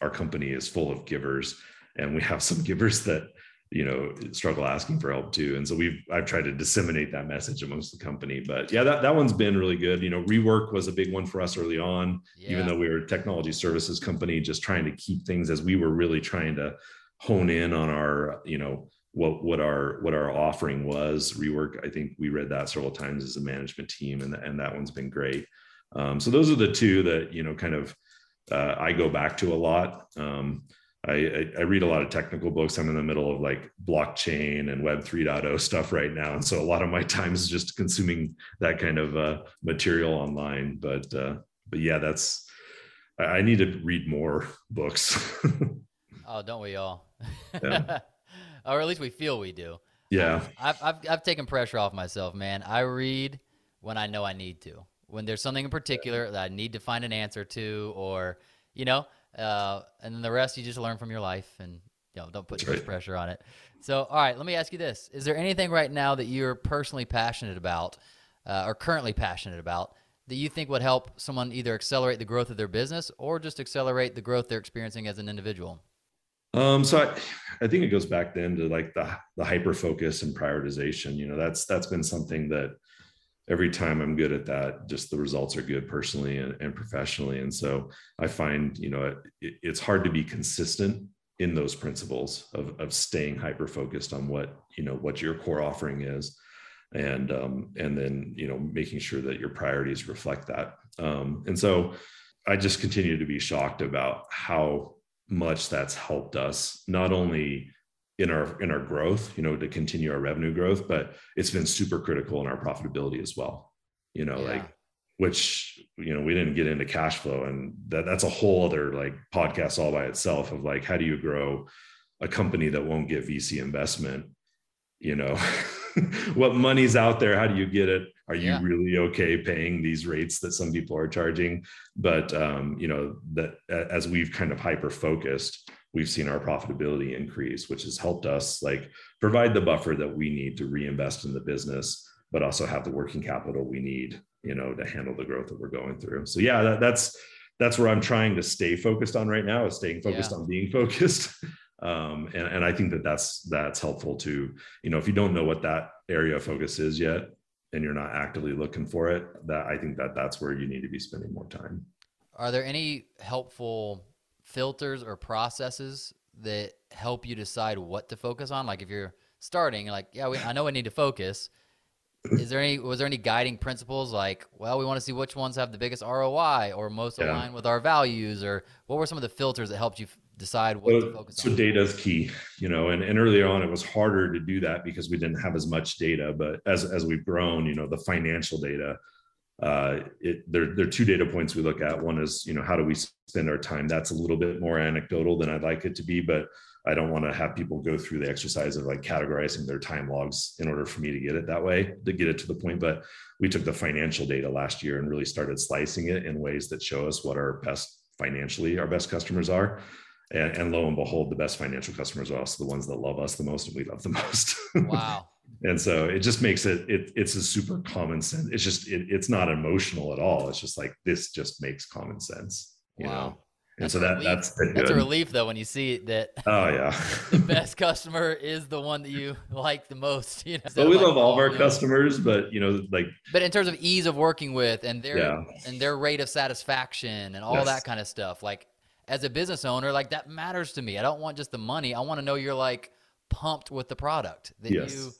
C: our company is full of givers and we have some givers that you know struggle asking for help too. And so we've i've tried to disseminate that message amongst the company. But yeah that, that one's been really good. You know rework was a big one for us early on yeah. even though we were a technology services company just trying to keep things as we were really trying to hone in on our you know what what our what our offering was. Rework i think we read that several times as a management team and, and that one's been great. Um, so those are the two that you know kind of uh, i go back to a lot. Um, I, I, read a lot of technical books. I'm in the middle of like blockchain and Web 3.0 stuff right now, and so a lot of my time is just consuming that kind of uh, material online. But uh, but yeah, that's I need to read more books.
B: oh, don't we all? Yeah. or at least we feel we do.
C: Yeah,
B: I've, I've I've taken pressure off myself, man. I read when I know I need to. When there's something in particular that I need to find an answer to, or you know uh, and then the rest you just learn from your life and you know don't put too much pressure on it. So, all right, let me ask you this: Is there anything right now that you're personally passionate about, uh, or currently passionate about, that you think would help someone either accelerate the growth of their business or just accelerate the growth they're experiencing as an individual?
C: Um, so I, I think it goes back then to like the the hyper focus and prioritization. You know, that's that's been something that every time I'm good at that, just the results are good personally and, and professionally. And so I find, you know, it, it's hard to be consistent in those principles of, of staying hyper focused on what, you know, what your core offering is. And, um, and then, you know, making sure that your priorities reflect that. Um, and so I just continue to be shocked about how much that's helped us, not only in our in our growth you know to continue our revenue growth but it's been super critical in our profitability as well you know yeah. like which you know we didn't get into cash flow and that that's a whole other like podcast all by itself of like how do you grow a company that won't get vc investment you know what money's out there how do you get it are you yeah. really okay paying these rates that some people are charging but um, you know that as we've kind of hyper focused we've seen our profitability increase, which has helped us like provide the buffer that we need to reinvest in the business, but also have the working capital we need, you know, to handle the growth that we're going through. So yeah, that, that's that's where I'm trying to stay focused on right now is staying focused yeah. on being focused. Um, and, and I think that that's that's helpful to you know if you don't know what that area of focus is yet and you're not actively looking for it that I think that that's where you need to be spending more time.
B: Are there any helpful filters or processes that help you decide what to focus on? Like if you're starting, like, yeah, we, I know I need to focus. Is there any was there any guiding principles like, well, we want to see which ones have the biggest ROI or most yeah. align with our values, or what were some of the filters that helped you decide what well, to focus
C: so on? So data is key, you know, and, and earlier on it was harder to do that because we didn't have as much data. But as as we've grown, you know, the financial data uh, it, there, there are two data points we look at. One is, you know, how do we spend our time? That's a little bit more anecdotal than I'd like it to be, but I don't want to have people go through the exercise of like categorizing their time logs in order for me to get it that way, to get it to the point. But we took the financial data last year and really started slicing it in ways that show us what our best financially, our best customers are. and, and lo and behold, the best financial customers are also the ones that love us the most and we love the most.
B: Wow.
C: And so it just makes it, it it's a super common sense. It's just it, it's not emotional at all. It's just like this just makes common sense, you
B: Wow.
C: know. And
B: That's
C: so that that's
B: That's a relief though when you see that
C: Oh yeah.
B: the best customer is the one that you like the most. You know,
C: But we
B: like,
C: love all of our customers, but you know, like
B: But in terms of ease of working with and their
C: Yeah.
B: and their rate of satisfaction and all
C: Yes.
B: that kind of stuff, like as a business owner, like that matters to me. I don't want just the money. I want to know you're like pumped with the product that
C: Yes.
B: you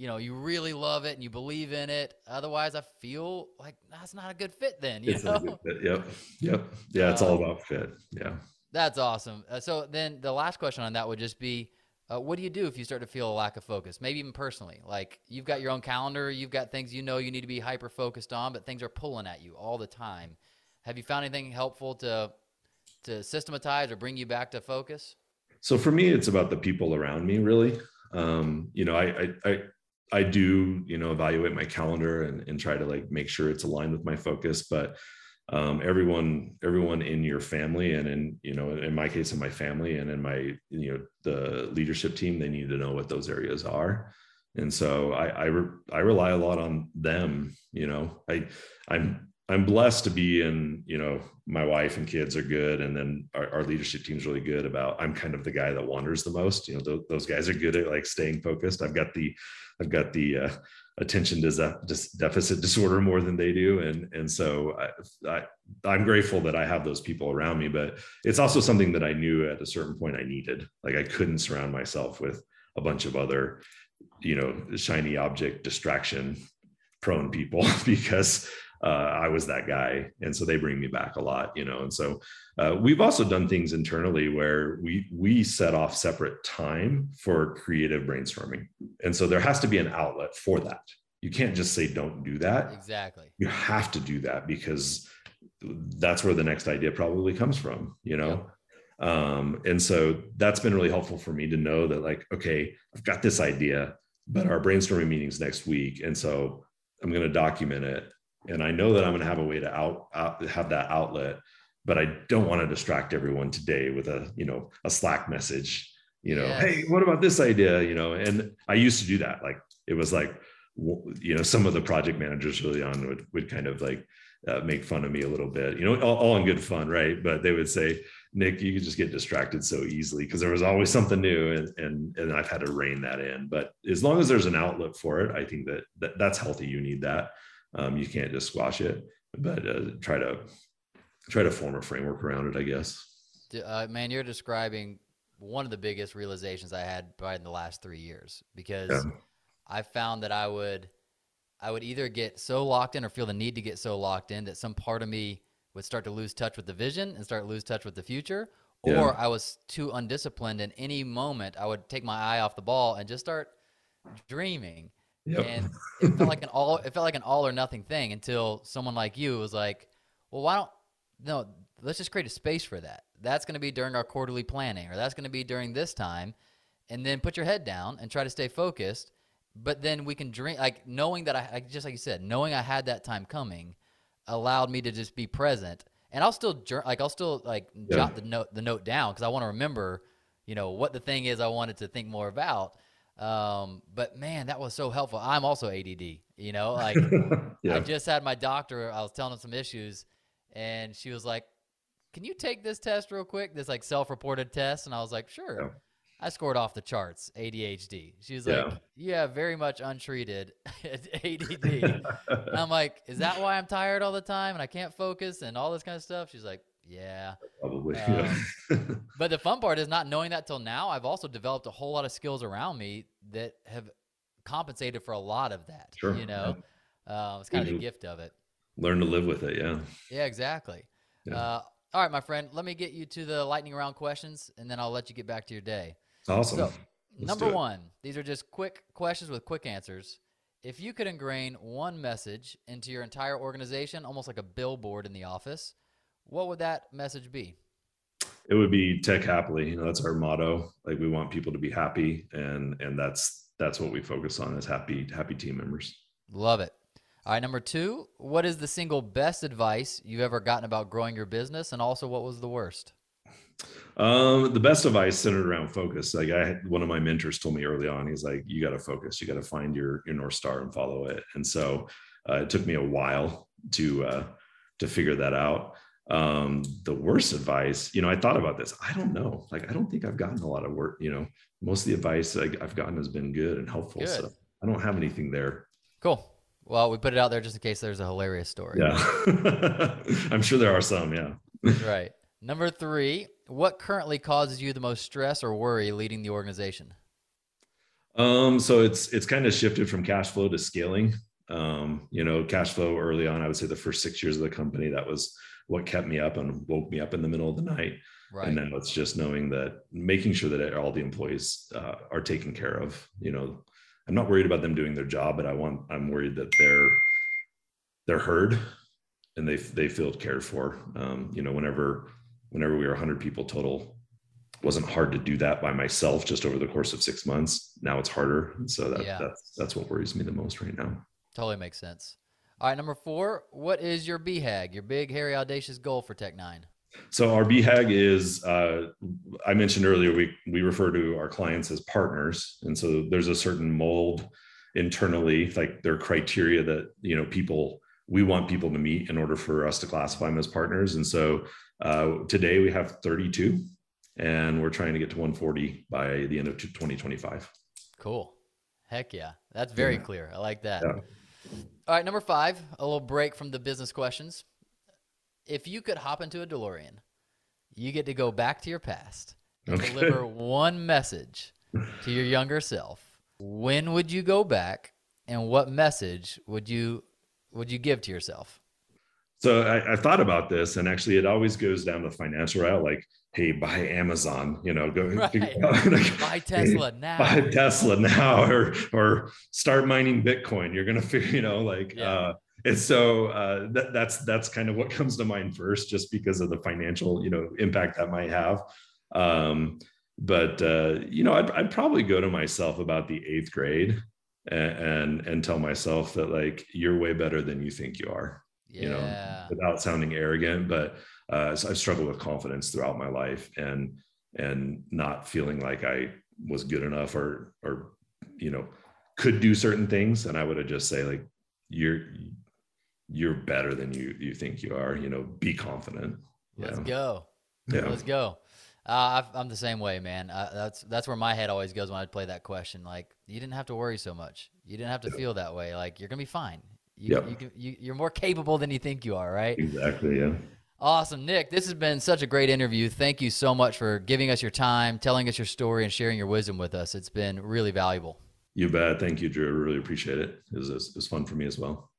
B: you know you really love it and you believe in it. Otherwise, I feel like that's not a good fit. Then you
C: it's
B: know.
C: a good fit. Yep. Yep. Yeah, it's all about fit. Yeah.
B: That's awesome. Uh, so then the last question on that would just be uh, what do you do if you start to feel a lack of focus? Maybe even personally. Like you've got your own calendar, you've got things you know you need to be hyper focused on, but things are pulling at you all the time. Have you found anything helpful to to systematize or bring you back to focus?
C: so for me it's about the people around me really um you know I, I i i do you know evaluate my calendar and, and try to like make sure it's aligned with my focus but um everyone everyone in your family and in you know in my case in my family and in my you know the leadership team they need to know what those areas are. And so i i, re- I rely a lot on them you know. I i'm i'm blessed to be in you know my wife and kids are good and then our, our leadership team's really good about i'm kind of the guy that wanders the most you know th- those guys are good at like staying focused. I've got the i've got the uh, attention deficit disorder more than they do and and so I, I i'm grateful that i have those people around me but it's also something that i knew at a certain point i needed. Like i couldn't surround myself with a bunch of other you know shiny object distraction prone people because uh, I was that guy. And so they bring me back a lot, you know. And so uh, we've also done things internally where we we set off separate time for creative brainstorming. And so there has to be an outlet for that. You can't just say don't do that.
B: Exactly.
C: You have to do that because that's where the next idea probably comes from, you know. Um, and so that's been really helpful for me to know that like, okay, I've got this idea, but our brainstorming meetings next week. And so I'm going to document it and I know that I'm going to have a way to out, out have that outlet, but I don't want to distract everyone today with a you know a Slack message. You know,
B: Yes.
C: hey, what about this idea? You know, and I used to do that. Like it was like you know some of the project managers early on would would kind of like uh, make fun of me a little bit. You know, all, all in good fun, right? But they would say, Nick, you could just get distracted so easily because there was always something new, and and and I've had to rein that in. But as long as there's an outlet for it, I think that, that that's healthy. You need that. Um, you can't just squash it, but uh, try to try to form a framework around it. I guess.
B: Uh, man, you're describing one of the biggest realizations I had probably in the last three years because
C: Yeah.
B: I found that I would, I would either get so locked in or feel the need to get so locked in that some part of me would start to lose touch with the vision and start to lose touch with the future, or
C: Yeah.
B: I was too undisciplined. In any moment, I would take my eye off the ball and just start dreaming.
C: Yep.
B: And it felt like an all it felt like an all or nothing thing until someone like you was like, "Well, why don't no, let's just create a space for that. That's going to be during our quarterly planning or that's going to be during this time." And then put your head down and try to stay focused. But then we can dream like knowing that I just like you said, knowing I had that time coming allowed me to just be present. And I'll still like I'll still like
C: Yeah.
B: jot the note the note down because I want to remember, you know, what the thing is I wanted to think more about. Um, but man, that was so helpful. I'm also ADD, you know, like
C: yeah.
B: I just had my doctor, I was telling him some issues and she was like, can you take this test real quick? This like self-reported test. And I was like, sure.
C: Yeah.
B: I scored off the charts, ADHD. She was
C: Yeah.
B: like, yeah, very much untreated ADD. I'm like, is that why I'm tired all the time and I can't focus and all this kind of stuff? She's like, yeah.
C: Probably.
B: Um, But the fun part is not knowing that till now. I've also developed a whole lot of skills around me that have compensated for a lot of that.
C: Sure,
B: You know, uh, it's kind of the gift of it.
C: Learn to live with it. Yeah.
B: Yeah, exactly.
C: Yeah.
B: Uh, all right, my friend, let me get you to the lightning round questions and then I'll let you get back to your day.
C: Awesome.
B: So, number one, these are just quick questions with quick answers. If you could ingrain one message into your entire organization, almost like a billboard in the office, what would that message be?
C: it would be tech happily. You know, that's our motto. Like we want people to be happy, and and that's that's what we focus on is happy happy team members.
B: Love it. All right, number two, what is the single best advice you've ever gotten about growing your business? And also, what was the worst?
C: Um, the best advice centered around focus. Like I had one of my mentors told me early on, he's like, you got to focus, you got to find your your North Star and follow it. And so uh, it took me a while to uh, to figure that out. Um, the worst advice, you know, I thought about this. I don't know. Like, I don't think I've gotten a lot of work. You know, most of the advice I, have gotten has been good and helpful. Good. So I don't have anything there.
B: Cool. Well, we put it out there just in case there's a hilarious story.
C: Yeah, I'm sure there are some. Yeah.
B: right. Number three, what currently causes you the most stress or worry leading the organization?
C: Um, so it's it's kind of shifted from cash flow to scaling. Um, you know, cash flow early on, I would say the first six years of the company, that was what kept me up and woke me up in the middle of the night. Right. And now it's just knowing that making sure that all the employees uh, are taken care of. You know, I'm not worried about them doing their job, but I want I'm worried that they're they're heard and they they feel cared for. Um, you know, whenever whenever we were 100 people total, wasn't hard to do that by myself just over the course of six months. Now it's harder, and so that, yeah. that's that's what worries me the most right now.
B: Totally makes sense. All right, number four. What is your BHAG, your big, hairy, audacious goal for Tech9?
C: So our BHAG is, uh, I mentioned earlier, we we refer to our clients as partners, and so there's a certain mold internally, like their criteria that you know people we want people to meet in order for us to classify them as partners. And so uh, today we have 32, and we're trying to get to 140 by the end of 2025.
B: Cool. Heck yeah, that's very yeah. clear. I like that. Yeah. All right, number five, a little break from the business questions. If you could hop into a DeLorean, you get to go back to your past and okay. deliver one message to your younger self. When would you go back, and what message would you would you give to yourself?
C: So I, I thought about this, and actually, it always goes down the financial route. Like, hey, buy Amazon, you know, go right.
B: buy Tesla now.
C: Buy Tesla now, or or start mining Bitcoin. You're gonna figure, you know, like yeah. uh, and so uh, that, that's that's kind of what comes to mind first, just because of the financial, you know, impact that might have. Um, but uh, you know, I'd, I'd probably go to myself about the eighth grade and, and and tell myself that like you're way better than you think you are. Yeah. You know, without sounding arrogant, but uh, so I've struggled with confidence throughout my life and and not feeling like I was good enough or or you know could do certain things. And I would have just say like you're you're better than you you think you are you know be confident.
B: Let's go. Yeah. Let's go. Uh, i am the same way man. Uh, that's that's where my head always goes when I play that question like you didn't have to worry so much. You didn't have to yeah. feel that way. Like you're gonna be fine you, yep. you, can, you you're more capable than you think you are right
C: exactly yeah
B: Awesome, Nick. This has been such a great interview. Thank you so much for giving us your time, telling us your story, and sharing your wisdom with us. It's been really valuable.
C: You bet. Thank you, Drew. I really appreciate it. It was, it was fun for me as well.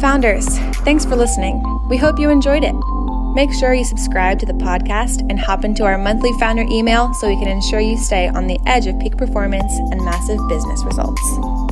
A: Founders, thanks for listening. We hope you enjoyed it. Make sure you subscribe to the podcast and hop into our monthly founder email so we can ensure you stay on the edge of peak performance and massive business results.